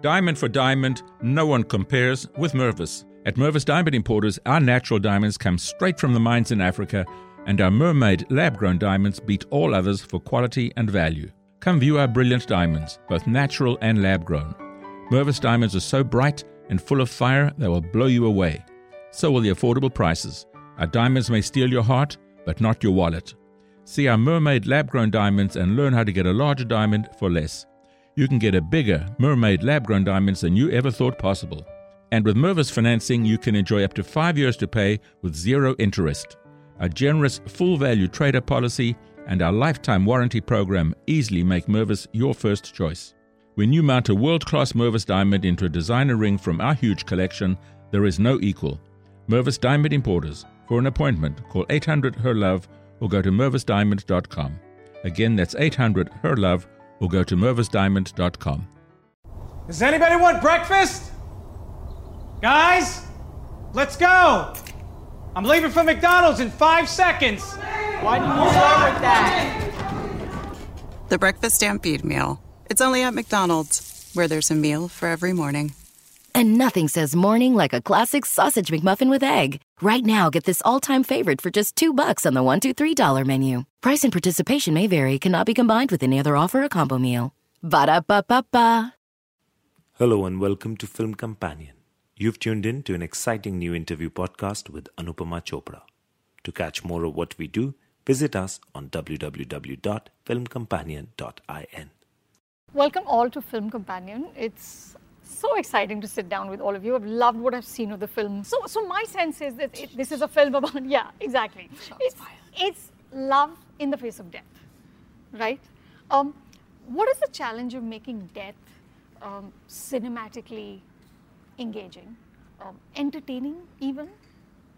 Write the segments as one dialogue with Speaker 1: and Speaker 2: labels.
Speaker 1: Diamond for diamond, no one compares with Mervis. At Mervis Diamond Importers, our natural diamonds come straight from the mines in Africa, and our mermaid lab grown diamonds beat all others for quality and value. Come view our brilliant diamonds, both natural and lab grown. Mervis diamonds are so bright and full of fire they will blow you away. So will the affordable prices. Our diamonds may steal your heart, but not your wallet. See our mermaid lab grown diamonds and learn how to get a larger diamond for less. You can get a bigger mermaid lab grown diamonds than you ever thought possible. And with Mervis financing, you can enjoy up to five years to pay with zero interest. A generous full value trader policy and our lifetime warranty program easily make Mervis your first choice. When you mount a world class Mervis diamond into a designer ring from our huge collection, there is no equal. Mervis Diamond Importers. For an appointment, call 800 Her Love or go to mervisdiamond.com. Again, that's 800 Her Love or go to mervisdiamond.com.
Speaker 2: Does anybody want breakfast? Guys, let's go. I'm leaving for McDonald's in five seconds.
Speaker 3: Why didn't you start with that?
Speaker 4: The Breakfast Stampede Meal. It's only at McDonald's, where there's a meal for every morning.
Speaker 5: And nothing says morning like a classic sausage McMuffin with egg. Right now, get this all-time favorite for just two bucks on the one, two, three dollar menu. Price and participation may vary. Cannot be combined with any other offer or combo meal. Ba da ba ba ba.
Speaker 6: Hello and welcome to Film Companion. You've tuned in to an exciting new interview podcast with Anupama Chopra. To catch more of what we do, visit us on www.filmcompanion.in.
Speaker 7: Welcome all to Film Companion. It's so exciting to sit down with all of you. I've loved what I've seen of the film. So, so my sense is that it, this is a film about yeah, exactly. It's, it's love in the face of death, right? Um, what is the challenge of making death um, cinematically engaging, um, entertaining, even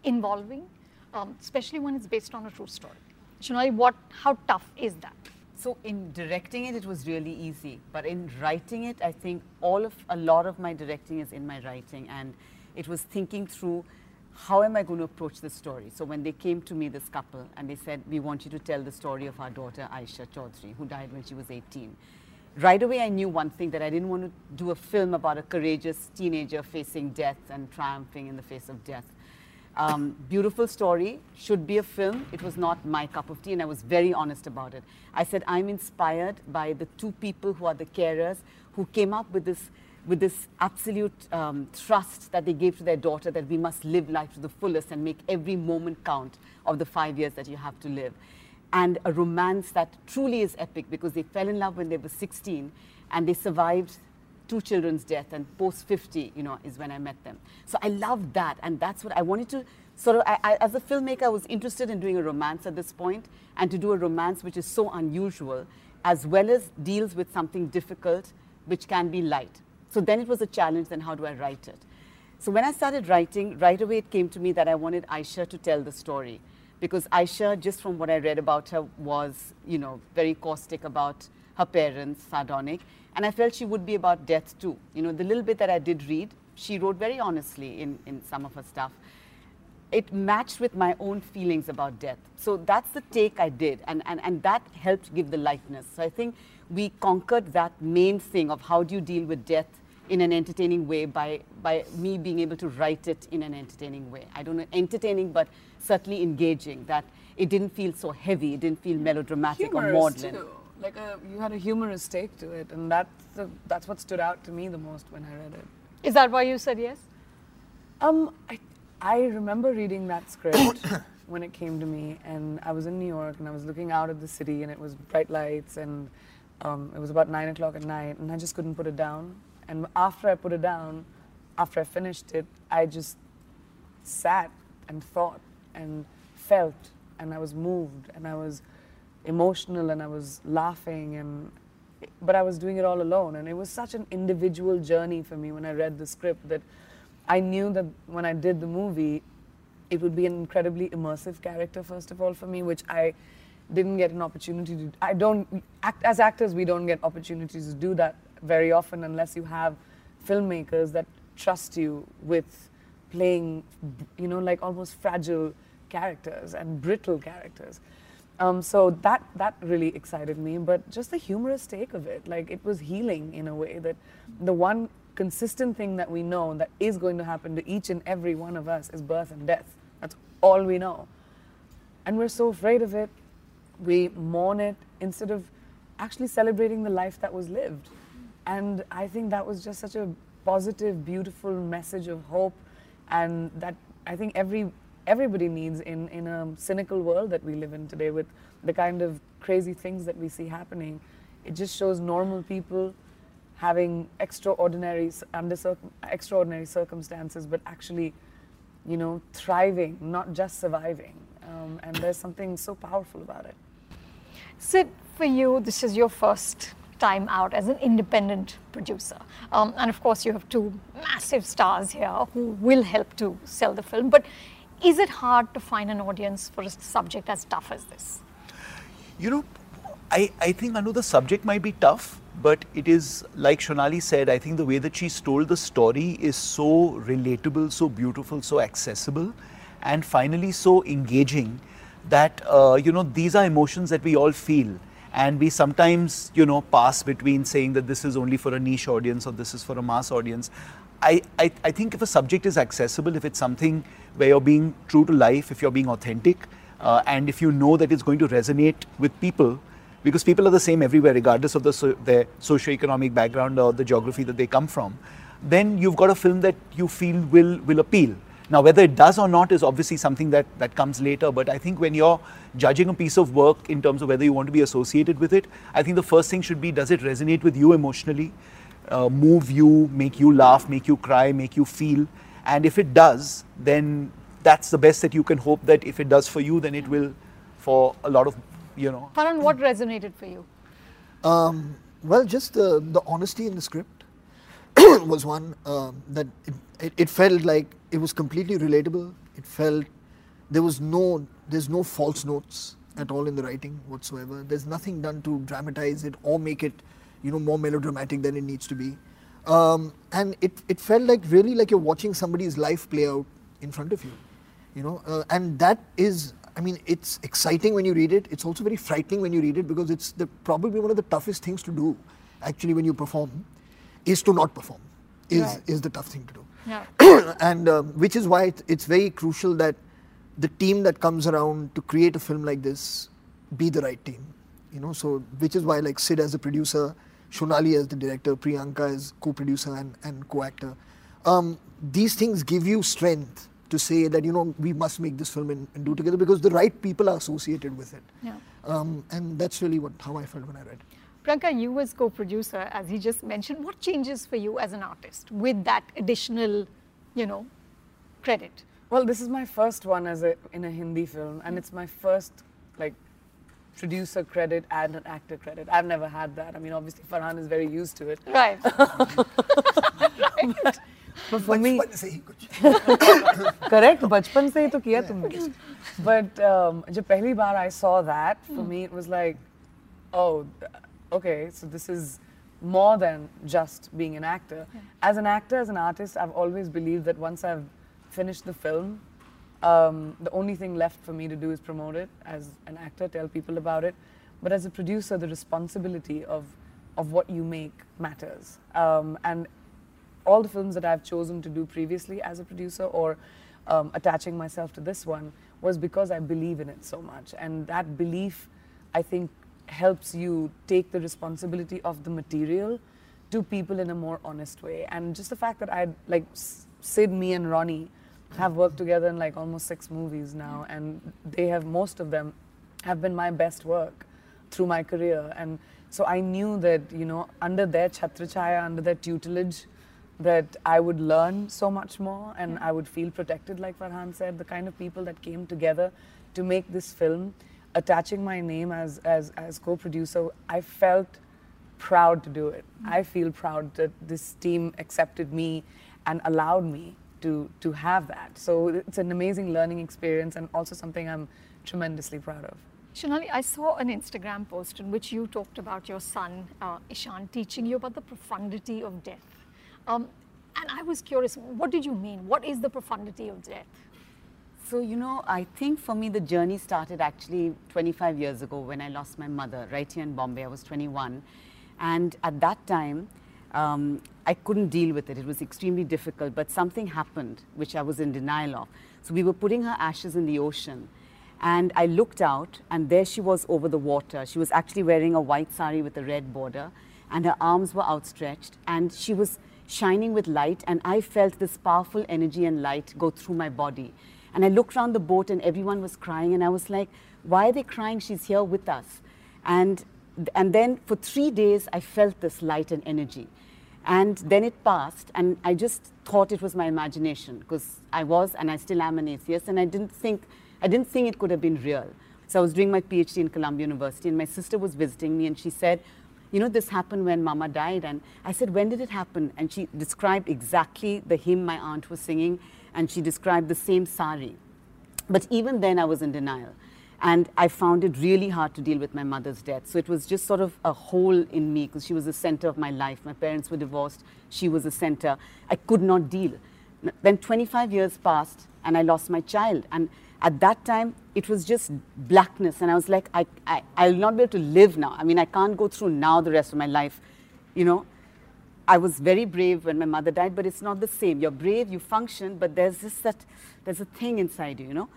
Speaker 7: involving, um, especially when it's based on a true story? Shonali, what? How tough is that?
Speaker 3: So in directing it, it was really easy. But in writing it, I think all of a lot of my directing is in my writing, and it was thinking through how am I going to approach the story. So when they came to me, this couple, and they said, "We want you to tell the story of our daughter Aisha Chaudhary, who died when she was 18." Right away, I knew one thing that I didn't want to do a film about a courageous teenager facing death and triumphing in the face of death. Um, beautiful story, should be a film. It was not my cup of tea, and I was very honest about it. I said, I'm inspired by the two people who are the carers who came up with this, with this absolute um, trust that they gave to their daughter that we must live life to the fullest and make every moment count of the five years that you have to live. And a romance that truly is epic because they fell in love when they were 16 and they survived two children's death and post 50 you know is when i met them. So i loved that and that's what i wanted to sort of I, I, as a filmmaker i was interested in doing a romance at this point and to do a romance which is so unusual as well as deals with something difficult which can be light. So then it was a challenge then how do i write it? So when i started writing right away it came to me that i wanted aisha to tell the story because aisha just from what i read about her was you know very caustic about her parents sardonic and I felt she would be about death too. You know, the little bit that I did read, she wrote very honestly in, in some of her stuff. It matched with my own feelings about death. So that's the take I did, and, and, and that helped give the lightness. So I think we conquered that main thing of how do you deal with death in an entertaining way by, by me being able to write it in an entertaining way. I don't know, entertaining, but certainly engaging, that it didn't feel so heavy, it didn't feel melodramatic
Speaker 8: Humorous
Speaker 3: or maudlin.
Speaker 8: Too. Like a, you had a humorous take to it, and that's the, that's what stood out to me the most when I read it.
Speaker 7: Is that why you said yes?
Speaker 8: Um, I, I remember reading that script when it came to me, and I was in New York, and I was looking out at the city, and it was bright lights, and um, it was about nine o'clock at night, and I just couldn't put it down. And after I put it down, after I finished it, I just sat and thought and felt, and I was moved, and I was emotional, and I was laughing, and but I was doing it all alone, and it was such an individual journey for me when I read the script that I knew that when I did the movie, it would be an incredibly immersive character first of all for me, which I didn't get an opportunity to. I don't act as actors. We don't get opportunities to do that very often unless you have filmmakers that trust you with playing, you know, like almost fragile characters and brittle characters. Um, so that that really excited me, but just the humorous take of it, like it was healing in a way that the one consistent thing that we know that is going to happen to each and every one of us is birth and death. That's all we know, and we're so afraid of it. We mourn it instead of actually celebrating the life that was lived, and I think that was just such a positive, beautiful message of hope, and that I think every everybody needs in, in a cynical world that we live in today with the kind of crazy things that we see happening. It just shows normal people having extraordinary under extraordinary circumstances, but actually, you know, thriving, not just surviving. Um, and there's something so powerful about it.
Speaker 7: Sid, for you, this is your first time out as an independent producer. Um, and of course, you have two massive stars here who will help to sell the film. But is it hard to find an audience for a subject as tough as this?
Speaker 9: You know, I, I think, Anu, the subject might be tough, but it is, like Shonali said, I think the way that she's told the story is so relatable, so beautiful, so accessible, and finally so engaging that, uh, you know, these are emotions that we all feel. And we sometimes, you know, pass between saying that this is only for a niche audience or this is for a mass audience. I, I, I think if a subject is accessible, if it's something where you're being true to life, if you're being authentic, uh, and if you know that it's going to resonate with people, because people are the same everywhere, regardless of the so, their socioeconomic background or the geography that they come from, then you've got a film that you feel will will appeal. Now, whether it does or not is obviously something that, that comes later. But I think when you're judging a piece of work in terms of whether you want to be associated with it, I think the first thing should be does it resonate with you emotionally, uh, move you, make you laugh, make you cry, make you feel? And if it does, then that's the best that you can hope that if it does for you, then it will for a lot of, you know.
Speaker 7: Farhan, what resonated for you?
Speaker 10: Um, well, just the, the honesty in the script was one um, that it, it, it, felt like it was completely relatable. It felt there was no there's no false notes at all in the writing whatsoever. There's nothing done to dramatize it or make it, you know, more melodramatic than it needs to be. Um, and it, it felt like really like you're watching somebody's life play out in front of you, you know, uh, and that is, I mean, it's exciting when you read it. It's also very frightening when you read it because it's the, probably one of the toughest things to do, actually, when you perform, is to not perform, is, right. is the tough thing to do.
Speaker 7: Yeah.
Speaker 10: and um, which is why it, it's very crucial that the team that comes around to create a film like this be the right team, you know, so which is why like Sid as a producer, Shonali as the director, Priyanka as co-producer and, and co-actor. Um, these things give you strength to say that you know we must make this film and, and do together because the right people are associated with it.
Speaker 7: Yeah.
Speaker 10: Um, and that's really what how I felt when I read.
Speaker 7: Priyanka, you as co-producer, as he just mentioned, what changes for you as an artist with that additional, you know, credit?
Speaker 8: Well, this is my first one as a in a Hindi film, and it's my first like producer credit and an actor credit. I've never had that. I mean, obviously Farhan is very used to it.
Speaker 7: Right.
Speaker 8: but, but for me, correct. बचपन से ही तो किया तुमने. But um, जब पहली बार I saw that, for me it was like, oh, okay, so this is more than just being an actor. Yeah. As an actor, as an artist, I've always believed that once I've finished the film, um, the only thing left for me to do is promote it as an actor, tell people about it. But as a producer, the responsibility of, of what you make matters. Um, and all the films that I've chosen to do previously as a producer or um, attaching myself to this one was because I believe in it so much. And that belief, I think, helps you take the responsibility of the material to people in a more honest way. And just the fact that I like Sid, me, and Ronnie have worked together in like almost six movies now, and they have most of them have been my best work through my career. And so I knew that you know under their chhatrachaya, under their tutelage, that I would learn so much more, and I would feel protected, like Farhan said. The kind of people that came together to make this film, attaching my name as as as co-producer, I felt proud to do it. Mm-hmm. I feel proud that this team accepted me and allowed me to, to have that. So it's an amazing learning experience and also something I'm tremendously proud of.
Speaker 7: Shonali, I saw an Instagram post in which you talked about your son, uh, Ishan, teaching you about the profundity of death. Um, and I was curious, what did you mean? What is the profundity of death?
Speaker 3: So, you know, I think for me the journey started actually 25 years ago when I lost my mother right here in Bombay. I was 21. And at that time, um, I couldn't deal with it. It was extremely difficult, but something happened which I was in denial of. So we were putting her ashes in the ocean. And I looked out, and there she was over the water. She was actually wearing a white sari with a red border, and her arms were outstretched, and she was shining with light. And I felt this powerful energy and light go through my body. And I looked around the boat, and everyone was crying, and I was like, why are they crying? She's here with us. And, and then for three days, I felt this light and energy. And then it passed, and I just thought it was my imagination because I was and I still am an atheist, and I didn't think I didn't think it could have been real. So I was doing my PhD in Columbia University, and my sister was visiting me, and she said, "You know, this happened when Mama died." And I said, "When did it happen?" And she described exactly the hymn my aunt was singing, and she described the same sari. But even then, I was in denial. And I found it really hard to deal with my mother's death. So it was just sort of a hole in me because she was the center of my life. My parents were divorced, she was the center. I could not deal. Then 25 years passed and I lost my child. And at that time, it was just blackness. And I was like, I, I, I'll not be able to live now. I mean, I can't go through now the rest of my life. You know, I was very brave when my mother died, but it's not the same. You're brave, you function, but there's just that, there's a thing inside you, you know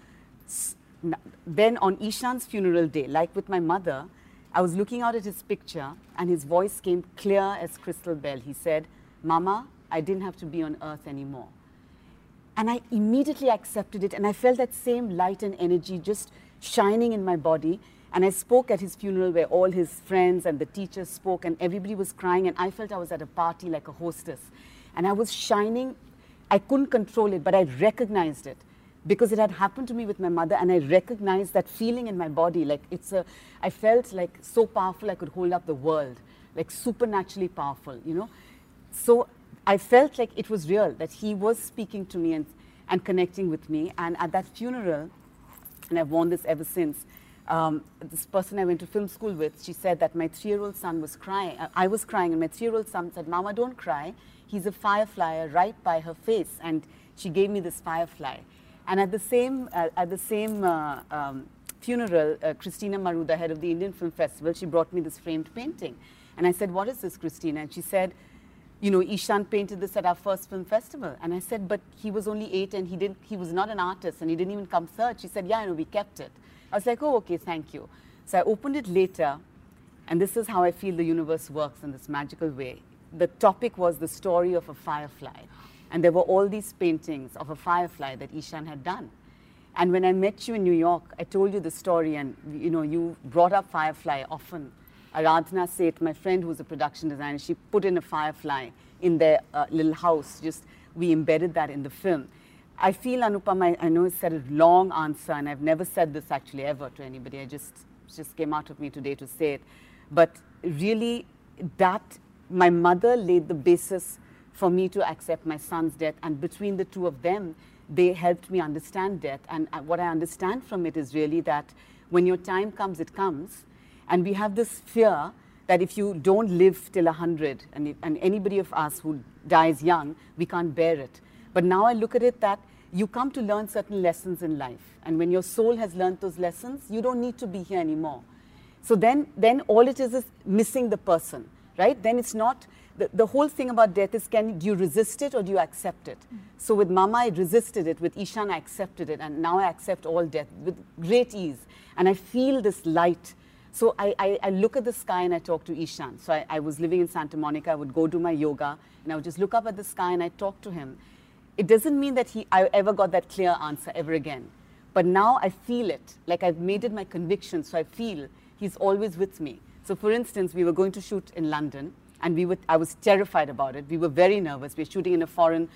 Speaker 3: then on Ishan's funeral day, like with my mother, I was looking out at his picture and his voice came clear as crystal bell. He said, Mama, I didn't have to be on earth anymore. And I immediately accepted it and I felt that same light and energy just shining in my body. And I spoke at his funeral where all his friends and the teachers spoke and everybody was crying and I felt I was at a party like a hostess. And I was shining. I couldn't control it, but I recognized it because it had happened to me with my mother and I recognized that feeling in my body. Like it's a, I felt like so powerful I could hold up the world, like supernaturally powerful, you know. So I felt like it was real, that he was speaking to me and, and connecting with me. And at that funeral, and I've worn this ever since, um, this person I went to film school with, she said that my three-year-old son was crying. I was crying, and my three-year-old son said, Mama, don't cry. He's a firefly right by her face. And she gave me this firefly. And at the same, uh, at the same uh, um, funeral, uh, Christina Marouda, head of the Indian Film Festival, she brought me this framed painting. And I said, what is this, Christina? And she said, you know, Ishan painted this at our first film festival. And I said, but he was only eight and he, didn't, he was not an artist and he didn't even come third. She said, yeah, I know, we kept it. I was like, oh, okay, thank you. So I opened it later, and this is how I feel the universe works in this magical way. The topic was the story of a firefly. And there were all these paintings of a firefly that Ishan had done. And when I met you in New York, I told you the story, and you know, you brought up Firefly often. Aradhana Seth, my friend who's a production designer, she put in a firefly in their uh, little house. Just we embedded that in the film. I feel Anupama, I, I know I said a long answer, and I've never said this actually ever to anybody. I just just came out of me today to say it. But really, that my mother laid the basis for me to accept my son's death. And between the two of them, they helped me understand death. And uh, what I understand from it is really that when your time comes, it comes. And we have this fear that if you don't live till 100, and, and anybody of us who dies young, we can't bear it. But now I look at it that you come to learn certain lessons in life. And when your soul has learned those lessons, you don't need to be here anymore. So then, then all it is is missing the person, right? Then it's not the, the whole thing about death is can do you resist it or do you accept it? Mm. So with Mama, I resisted it. With Ishan, I accepted it. And now I accept all death with great ease. And I feel this light. So I, I, I look at the sky and I talk to Ishan. So I, I was living in Santa Monica. I would go do my yoga and I would just look up at the sky and I talk to him. It doesn't mean that he, I ever got that clear answer ever again. But now I feel it, like I've made it my conviction, so I feel he's always with me. So for instance, we were going to shoot in London, and we were, I was terrified about it. We were very nervous. We were shooting in a foreign,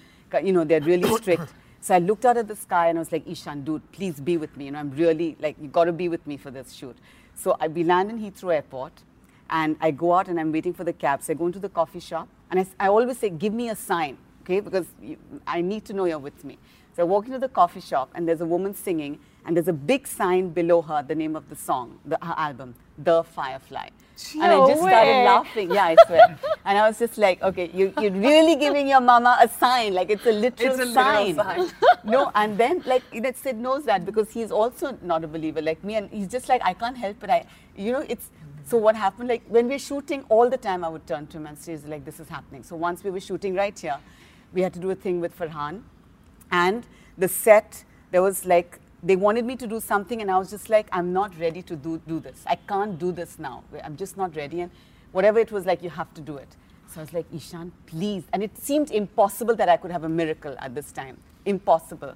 Speaker 3: you know, they're really strict. So I looked out at the sky and I was like, Ishan, dude, please be with me. You know, I'm really, like, you got to be with me for this shoot. So I, we land in Heathrow Airport and I go out and I'm waiting for the cab. So I go into the coffee shop and I, I always say, give me a sign. okay? Because you, I need to know you're with me. So I walk into the coffee shop and there's a woman singing and there's a big sign below her, the name of the song, the, her album, The Firefly. And I
Speaker 7: No
Speaker 3: just started laughing. Yeah, I swear. and I was just like, okay, you, you're really giving your mama a sign, like it's a literal
Speaker 8: It's a literal
Speaker 3: sign. no, and then like know, Sid knows that because he's also not a believer like me, and he's just like, I can't help it. I, you know, it's. So what happened? Like when we're shooting, all the time I would turn to him and say, like, this is happening. So once we were shooting right here, we had to do a thing with Farhan, and the set there was like they wanted me to do something and i was just like i'm not ready to do, do this. I can't do this now. I'm just not ready. And whatever it was like you have to do it. So i was like ishan please. And it seemed impossible that i could have a miracle at this time. Impossible.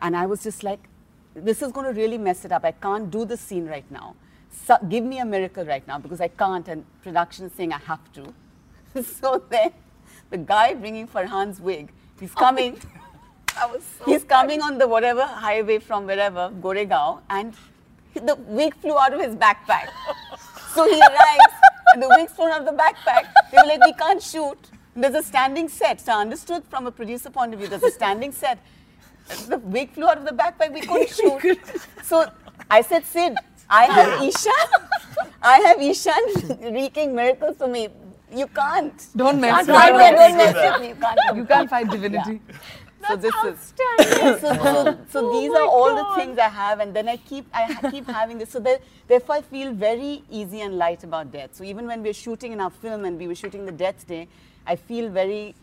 Speaker 3: And i was just like this is going to really mess it up. I can't do this scene right now. So, give me a miracle right now because i can't. And production is saying i have to. So then the guy bringing farhan's wig he's oh coming He's coming on the whatever highway from wherever, Goregaon, and the wig flew out of his backpack. so he arrives, and the wig's flown out of the backpack. They were like, we can't shoot. There's a standing set. So I understood from a producer point of view, there's a standing set. The wig flew out of the backpack, we couldn't shoot. So I said, Sid, I have Ishan. I have Ishan wreaking miracles for me. You can't.
Speaker 8: Don't mess
Speaker 3: Can't
Speaker 8: with
Speaker 3: fight
Speaker 8: me.
Speaker 3: me, Don't mess with me. You can't.
Speaker 8: You can't fight divinity.
Speaker 3: So this is so, so, so
Speaker 7: Oh
Speaker 3: these are all
Speaker 7: God.
Speaker 3: the things I have, and then I keep I keep having this. So there, therefore, I feel very easy and light about death. So even when we're shooting in our film and we were shooting the Death Day, I feel very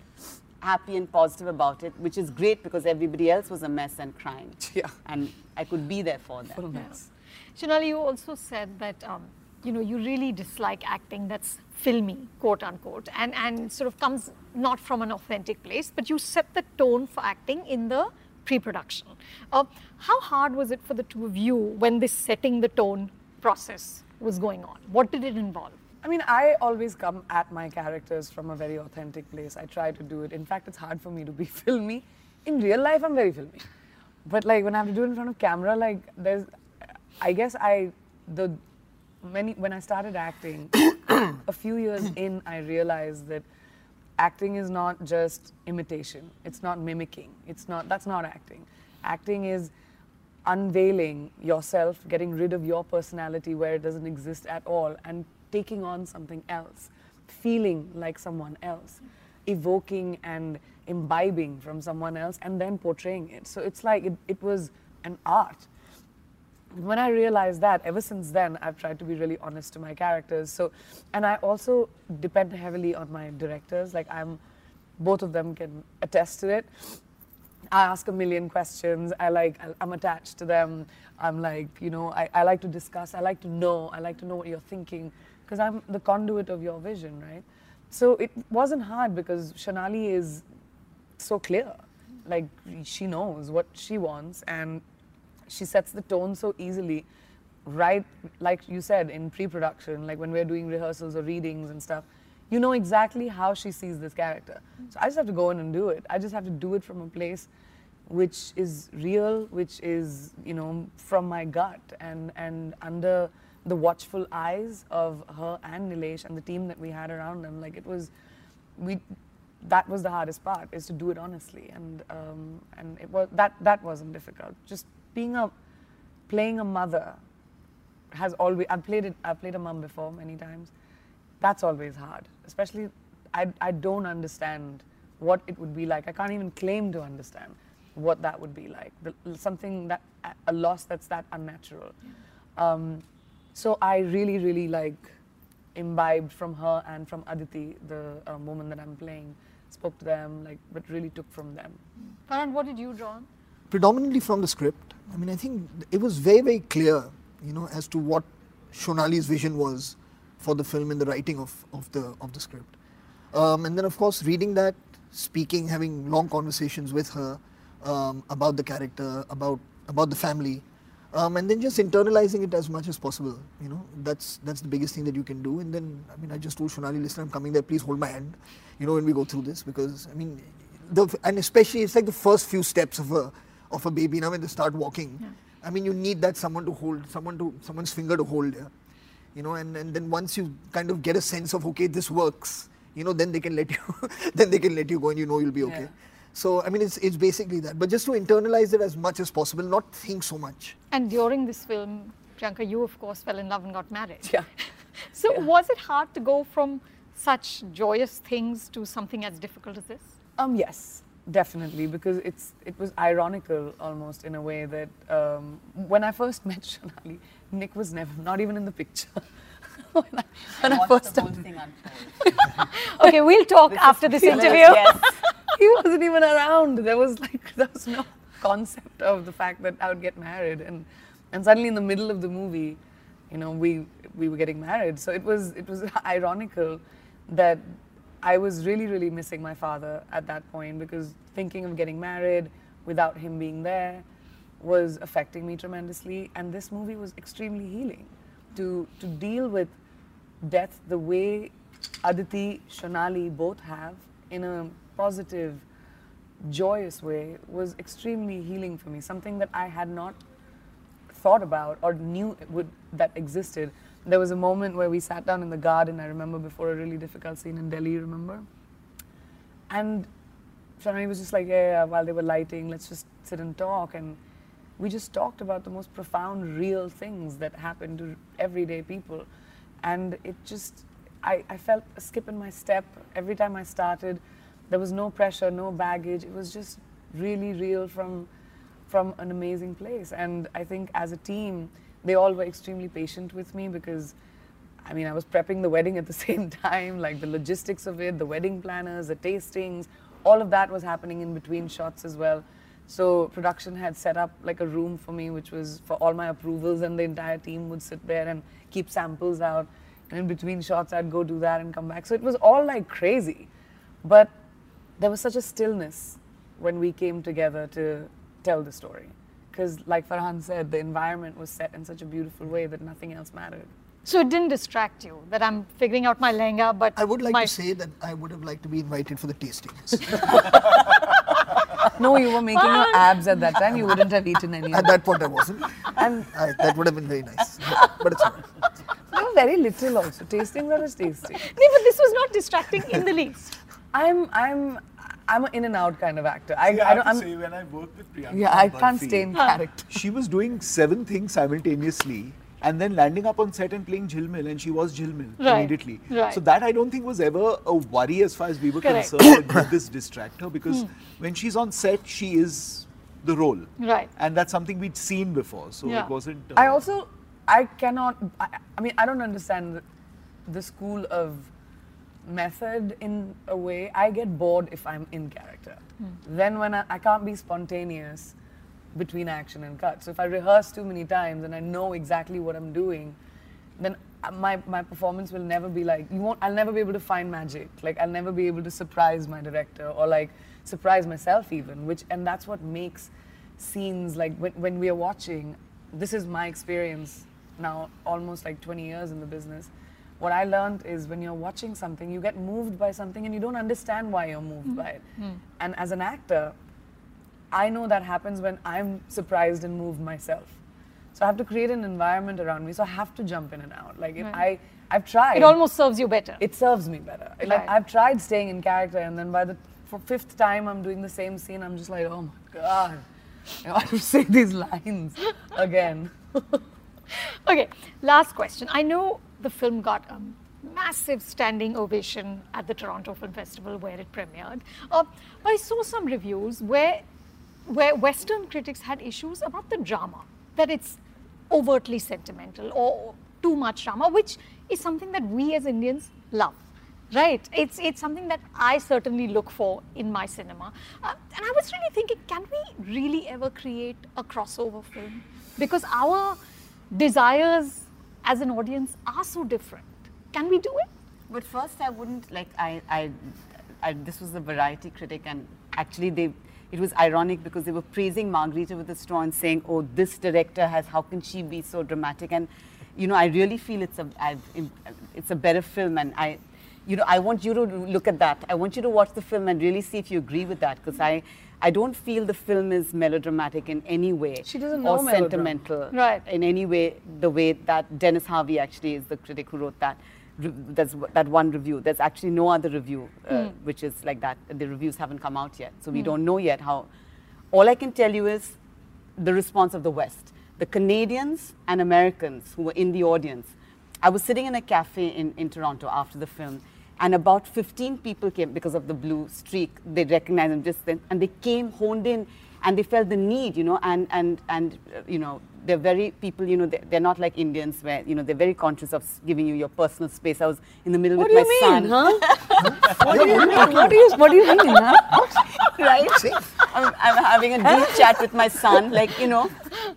Speaker 3: happy and positive about it, which is great because everybody else was a mess and crying,
Speaker 8: Yeah.
Speaker 3: and I could be there for them.
Speaker 8: Full mess.
Speaker 7: Shonali, you also said that um, you know you really dislike acting that's filmy, quote unquote, and and sort of comes not from an authentic place, but you set the tone for acting in the pre-production. Uh, how hard was it for the two of you when this setting the tone process was going on? What did it involve?
Speaker 8: I mean, I always come at my characters from a very authentic place. I try to do it. In fact, it's hard for me to be filmy. In real life, I'm very filmy. But like when I have to do it in front of camera, like there's, I guess I, the, many, when I started acting, a few years in, I realized that acting is not just imitation. It's not mimicking. It's not, that's not acting. Acting is unveiling yourself, getting rid of your personality where it doesn't exist at all, and taking on something else, feeling like someone else, evoking and imbibing from someone else, and then portraying it. So it's like it, it was an art. When I realized that, ever since then, I've tried to be really honest to my characters. So, and I also depend heavily on my directors. Like I'm, both of them can attest to it. I ask a million questions. I like, I'm attached to them. I'm like, you know, I, I like to discuss. I like to know. I like to know what you're thinking because I'm the conduit of your vision, right? So it wasn't hard because Shonali is so clear. Like she knows what she wants and she sets the tone so easily right like you said in pre-production like when we're doing rehearsals or readings and stuff you know exactly how she sees this character. So i just have to go in and do it. I just have to do it from a place which is real which is you know from my gut and and under the watchful eyes of her and nilesh and the team that we had around them. Like it was we that was the hardest part is to do it honestly. And um, and it was that that wasn't difficult. Just being a playing a mother has always I've played it I've played a mum before many times. That's always hard especially I, I don't understand what it would be like. I can't even claim to understand what that would be like. The, something that a loss that's that unnatural. Um, so I really really like imbibed from her and from Aditi the uh, woman that I'm playing. Spoke to them like but really took from them.
Speaker 7: Farhan, what did you draw? on?
Speaker 10: Predominantly from the script. I mean, I think it was very, very clear, you know, as to what Shonali's vision was for the film and the writing of, of the of the script. Um, and then, of course, reading that, speaking, having long conversations with her um, about the character, about about the family, um, and then just internalizing it as much as possible. You know, that's that's the biggest thing that you can do. And then, I mean, I just told Shonali, listen, I'm coming there. Please hold my hand. You know, when we go through this, because I mean, the and especially it's like the first few steps of a of a baby. Now when they start walking, I mean, you need that someone to hold, someone to someone's finger to hold. Yeah, you know, and and then once you kind of get a sense of okay, this works. You know, then they can let you, then they can let you go, and you know you'll be okay.
Speaker 8: Yeah.
Speaker 10: So I mean, it's it's basically that, but just to internalize it as much as possible, not think so much.
Speaker 7: And during this film, Priyanka, you of course fell in love and got married.
Speaker 8: Yeah.
Speaker 7: So was it hard to go from such joyous things to something as difficult as this?
Speaker 8: Um, yes, definitely, because it's it was ironical almost in a way that um, when I first met Shonali, Nick was never not even in the picture. when I, when I
Speaker 3: Watch
Speaker 8: first
Speaker 3: the whole thing unfold.
Speaker 7: Okay, we'll talk after this interview.
Speaker 3: Yes.
Speaker 8: he wasn't even around. There was like there was no concept of the fact that I would get married, and and suddenly in the middle of the movie, you know, we we were getting married. So it was it was ironical that I was really really missing my father at that point because thinking of getting married without him being there was affecting me tremendously, and this movie was extremely healing to to deal with death the way Aditi, Shonali both have in a positive, joyous way was extremely healing for me. Something that I had not thought about or knew would that existed. There was a moment where we sat down in the garden. I remember before a really difficult scene in Delhi. Remember? And Shonali was just like, yeah, yeah, while they were lighting, let's just sit and talk. And we just talked about the most profound, real things that happen to everyday people. And it just, I, I felt a skip in my step every time I started. There was no pressure, no baggage. It was just really real from, from an amazing place. And I think as a team, they all were extremely patient with me because I mean, I was prepping the wedding at the same time, like the logistics of it, the wedding planners, the tastings, all of that was happening in between shots as well. So production had set up like a room for me, which was for all my approvals, and the entire team would sit there and keep samples out. And in between shots, I'd go do that and come back. So it was all like crazy, but there was such a stillness when we came together to tell the story. Because, like Farhan said, the environment was set in such a beautiful way that nothing else mattered.
Speaker 7: So it didn't distract you that I'm figuring out my lehenga, but
Speaker 10: I would like
Speaker 7: my,
Speaker 10: to say that I would have liked to be invited for the tastings.
Speaker 8: No, you were making your abs at that time. You wouldn't have eaten any.
Speaker 10: At that point, I wasn't.
Speaker 8: And
Speaker 10: I, that would have been very nice. But it's all right.
Speaker 8: they were very little also. Tastings are just tasting.
Speaker 7: No, but this was not distracting in the least.
Speaker 8: I'm I'm I'm an in and out kind of actor. I,
Speaker 9: See,
Speaker 8: I
Speaker 9: I
Speaker 8: don't.
Speaker 9: have
Speaker 8: I'm,
Speaker 9: say, when I worked with Priyanka
Speaker 8: yeah, I can't
Speaker 9: Barfi,
Speaker 8: stay in character.
Speaker 9: She was doing seven things simultaneously and then landing up on set and playing Jhilmil, and she was Jhilmil
Speaker 7: Right,
Speaker 9: immediately.
Speaker 7: right.
Speaker 9: So that I don't think was ever a worry as far as we were
Speaker 7: Correct. Hmm.
Speaker 9: concerned. that this distract her? Because when she's on set, she is the role,
Speaker 7: Right.
Speaker 9: and that's something we'd seen before. So
Speaker 7: Yeah.
Speaker 9: it wasn't. Uh,
Speaker 8: I also I cannot. I, I mean, I don't understand the, the school of method in a way. I get bored if I'm in character. Then when I, I can't be spontaneous between action and cut. So if I rehearse too many times and I know exactly what I'm doing, then uh, my, my performance will never be like you won't. I'll never be able to find magic. Like I'll never be able to surprise my director or like surprise myself even. Which and that's what makes scenes like when, when we are watching. This is my experience now, almost like 20 years in the business. What I learned is when you're watching something, you get moved by something and you don't understand why you're moved hmm. by it. Hmm. And as an actor, I know that happens when I'm surprised and moved myself. So I have to create an environment around me. So I have to jump in and out. Like if I, I've tried.
Speaker 7: It almost serves you better.
Speaker 8: it serves me better. Like I've tried staying in character, and then by the for fifth time I'm doing the same scene, I'm just like, oh my god, I have to say these lines again.
Speaker 7: Okay, last question. I know the film got a massive standing ovation at the Toronto Film Festival where it premiered. Uh, but I saw some reviews where, where Western critics had issues about the drama, that it's overtly sentimental or too much drama, which is something that we as Indians love. Right, it's it's something that I certainly look for in my cinema, uh, and I was really thinking, can we really ever create a crossover film? Because our desires as an audience are so different. Can we do it?
Speaker 3: But first, I wouldn't like I, I, I this was a variety critic, and actually they, it was ironic because they were praising Margarita with a straw and saying, "Oh, this director has. How can she be so dramatic?" And you know, I really feel it's a, I've, it's a better film, and I, you know, I want you to look at that. I want you to watch the film and really see if you agree with that, because I. I don't feel the film is melodramatic in any way.
Speaker 8: She doesn't
Speaker 3: or
Speaker 8: know melodrama.
Speaker 3: sentimental
Speaker 7: Right.
Speaker 3: in any way, the way that Dennis Harvey actually is the critic who wrote that. there's that one review. There's actually no other review uh,
Speaker 7: Hmm.
Speaker 3: which is like that. The reviews haven't come out yet, so we
Speaker 7: Hmm.
Speaker 3: don't know yet how. All I can tell you is the response of the West. The Canadians and Americans who were in the audience. I was sitting in a cafe in, in Toronto after the film, and about 15 people came because of the blue streak. They recognized them just then, and they came honed in, and they felt the need, you know, and and and uh, you know, they're very people, you know, they're, they're not like Indians where you know they're very conscious of giving you your personal space. I was in the middle
Speaker 8: What
Speaker 3: with my
Speaker 8: mean,
Speaker 3: son.
Speaker 8: huh? what do you mean? What do you What do you mean, huh?
Speaker 3: right? I'm, I'm having a deep chat with my son, like, you know,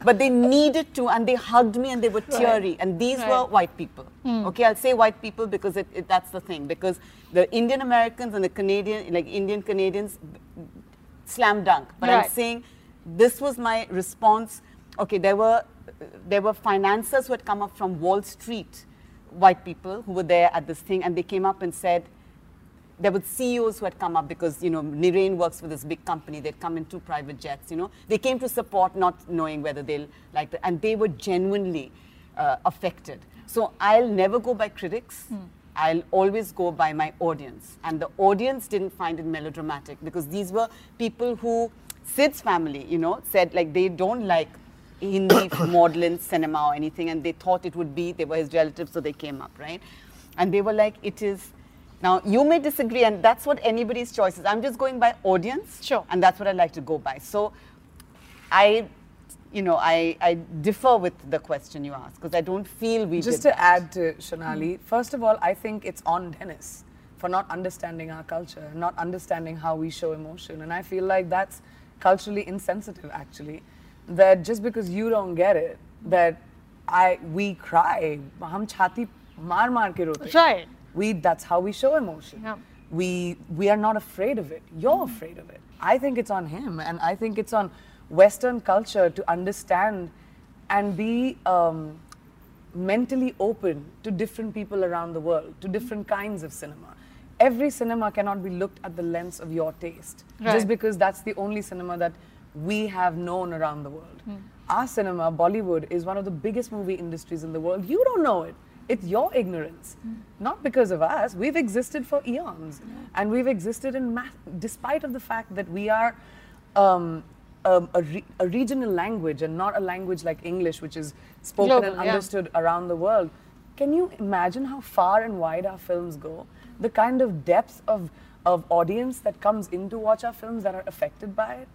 Speaker 3: but they needed to, and they hugged me and they were teary. And these were white people. Okay, I'll say white people because it, it, that's the thing. Because the Indian Americans and the Canadian, like Indian Canadians, slam dunk. But I'm saying this was my response. Okay, there were there were financiers who had come up from Wall Street, white people who were there at this thing, and they came up and said, there were CEOs who had come up because you know Niren works for this big company. They'd come in two private jets. You know, they came to support, not knowing whether they'll like it, and they were genuinely uh, affected. So I'll never go by critics. Hmm. I'll always go by my audience, and the audience didn't find it melodramatic because these were people who Sid's family, you know, said like they don't like Hindi maudlin cinema or anything, and they thought it would be, they were his relatives, so they came up, right? And they were like, it is. Now, you may disagree, and that's what anybody's choice is. I'm just going by audience,
Speaker 7: Sure.
Speaker 3: and that's what I like to go by. So, I, you know, I, I differ with the question you asked because I don't feel we
Speaker 8: Just
Speaker 3: did
Speaker 8: to add to Shonali, first of all, I think it's on Dennis for not understanding our culture, not understanding how we show emotion. And I feel like that's culturally insensitive, actually. That just because you don't get it, that I we cry, hum chhati maar maar ke rote.
Speaker 7: Right.
Speaker 8: We that's how we show emotion.
Speaker 7: Yeah.
Speaker 8: We we are not afraid of it. You're afraid of it. I think it's on him, and I think it's on Western culture to understand and be um, mentally open to different people around the world, to different kinds of cinema. Every cinema cannot be looked at the lens of your taste,
Speaker 7: Right.
Speaker 8: just because that's the only cinema that we have known around the world. Our cinema, Bollywood, is one of the biggest movie industries in the world. You don't know it. It's your ignorance. Not because of us. We've existed for eons. And we've existed in mass, despite of the fact that we are um, um, a, re- a regional language and not a language like English, which is spoken and
Speaker 7: Global, yeah.
Speaker 8: understood around the world. Can you imagine how far and wide our films go? The kind of depth of, of audience that comes in to watch our films that are affected by it?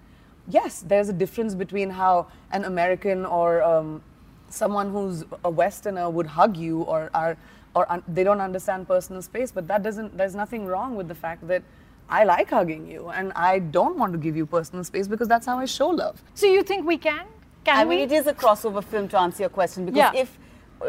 Speaker 8: Yes, there's a difference between how an American or um, someone who's a Westerner would hug you or are or un- they don't understand personal space, but that doesn't. There's nothing wrong with the fact that I like hugging you and I don't want to give you personal space because that's how I show love.
Speaker 7: So you think we can? Can
Speaker 3: I
Speaker 7: we?
Speaker 3: mean, it is a crossover film to answer your question because
Speaker 7: Yeah.
Speaker 3: if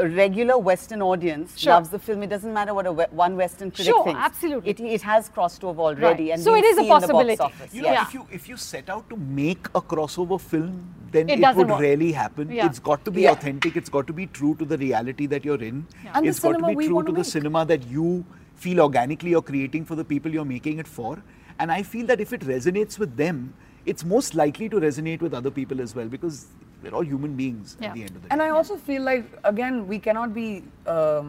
Speaker 3: a regular Western audience
Speaker 7: Sure.
Speaker 3: loves the film, it doesn't matter what a we- one Western critic
Speaker 7: Sure,
Speaker 3: thinks.
Speaker 7: absolutely.
Speaker 3: It, it has crossed over already,
Speaker 7: Right.
Speaker 3: and
Speaker 7: So it is a
Speaker 3: see box
Speaker 7: possibility.
Speaker 3: office.
Speaker 9: You know,
Speaker 3: yeah.
Speaker 9: if you if you set out to make a crossover film, then
Speaker 7: It
Speaker 9: it, would
Speaker 7: work.
Speaker 9: rarely happen.
Speaker 7: Yeah.
Speaker 9: It's got to be
Speaker 8: Yeah.
Speaker 9: authentic. It's got to be true to the reality that you're in.
Speaker 8: And the
Speaker 9: It's got to
Speaker 8: cinema
Speaker 9: be
Speaker 8: we
Speaker 9: true
Speaker 8: wanna
Speaker 9: to the cinema that you feel organically you're creating for the people you're making it for. And I feel that if it resonates with them, it's most likely to resonate with other people as well because we're all human beings
Speaker 7: Yeah.
Speaker 9: at the end of the
Speaker 8: And
Speaker 9: day.
Speaker 8: And I also feel like again we cannot be um,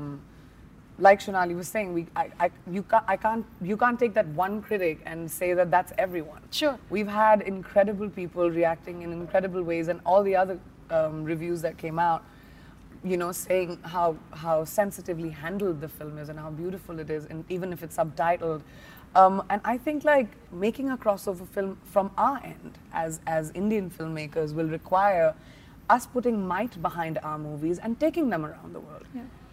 Speaker 8: like Shonali was saying. We I, I you can't I can't you can't take that one critic and say that that's everyone.
Speaker 7: Sure.
Speaker 8: We've had incredible people reacting in incredible ways, and all the other um, reviews that came out, you know, saying how how sensitively handled the film is and how beautiful it is, and even if it's subtitled. Um, and I think like making a crossover film from our end as as Indian filmmakers will require us putting might behind our movies and taking them around the world.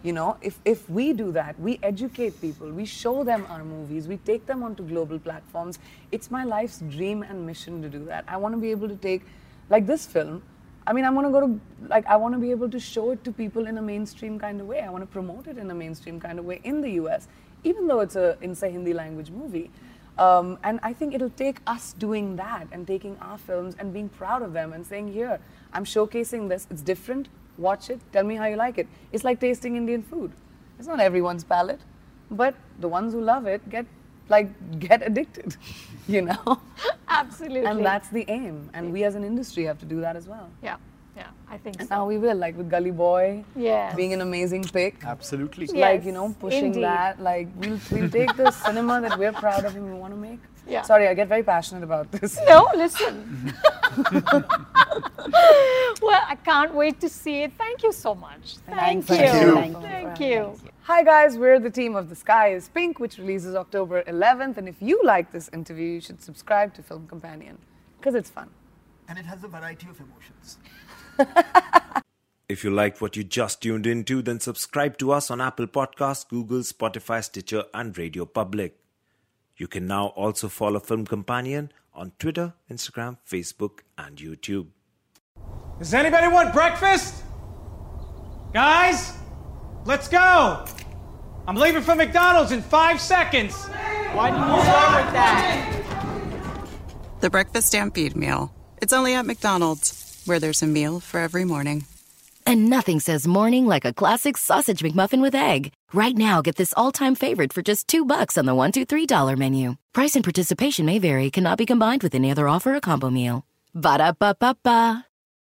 Speaker 8: You know, if, if we do that, we educate people, we show them our movies, we take them onto global platforms. It's my life's dream and mission to do that. I want to be able to take, like this film, I mean, I want to go to, like, I want to be able to show it to people in a mainstream kind of way. I want to promote it in a mainstream kind of way in the US, even though it's a, in a Hindi language movie. Um, and I think it'll take us doing that and taking our films and being proud of them and saying, here, I'm showcasing this. It's different. Watch it. Tell me how you like it. It's like tasting Indian food. It's not everyone's palate, but the ones who love it get like get addicted, you know.
Speaker 7: Absolutely.
Speaker 8: and that's the aim. And we as an industry have to do that as well.
Speaker 7: Yeah, yeah. I think
Speaker 8: And
Speaker 7: so.
Speaker 8: now we will, like with Gully Boy,
Speaker 7: Yes.
Speaker 8: being an amazing pick.
Speaker 9: Absolutely.
Speaker 8: Like, you know, pushing
Speaker 7: indeed.
Speaker 8: that. Like, we'll, we'll take the cinema that we're proud of and we want to make.
Speaker 7: Yeah.
Speaker 8: Sorry, I get very passionate about this.
Speaker 7: No, listen. well, I can't wait to see it. Thank you so much. Thank,
Speaker 8: Thank
Speaker 7: you.
Speaker 8: you.
Speaker 7: Thank,
Speaker 8: Thank
Speaker 7: you.
Speaker 8: Hi guys, we're the team of The Sky is Pink, which releases October 11th. And if you like this interview, you should subscribe to Film Companion because it's fun.
Speaker 10: And it has a variety of emotions.
Speaker 6: If you liked what you just tuned into, then subscribe to us on Apple Podcasts, Google, Spotify, Stitcher, and Radio Public. You can now also follow Film Companion on Twitter, Instagram, Facebook, and YouTube.
Speaker 2: Does anybody want breakfast? Guys, let's go. I'm leaving for McDonald's in five seconds.
Speaker 3: Why didn't you start with that?
Speaker 4: The Breakfast Stampede Meal. It's only at McDonald's, where there's a meal for every morning.
Speaker 5: And nothing says morning like a classic sausage McMuffin with egg. Right now, get this all-time favorite for just two bucks on the one, two, three dollar menu. Price and participation may vary. Cannot be combined with any other offer or combo meal. Ba da ba ba ba.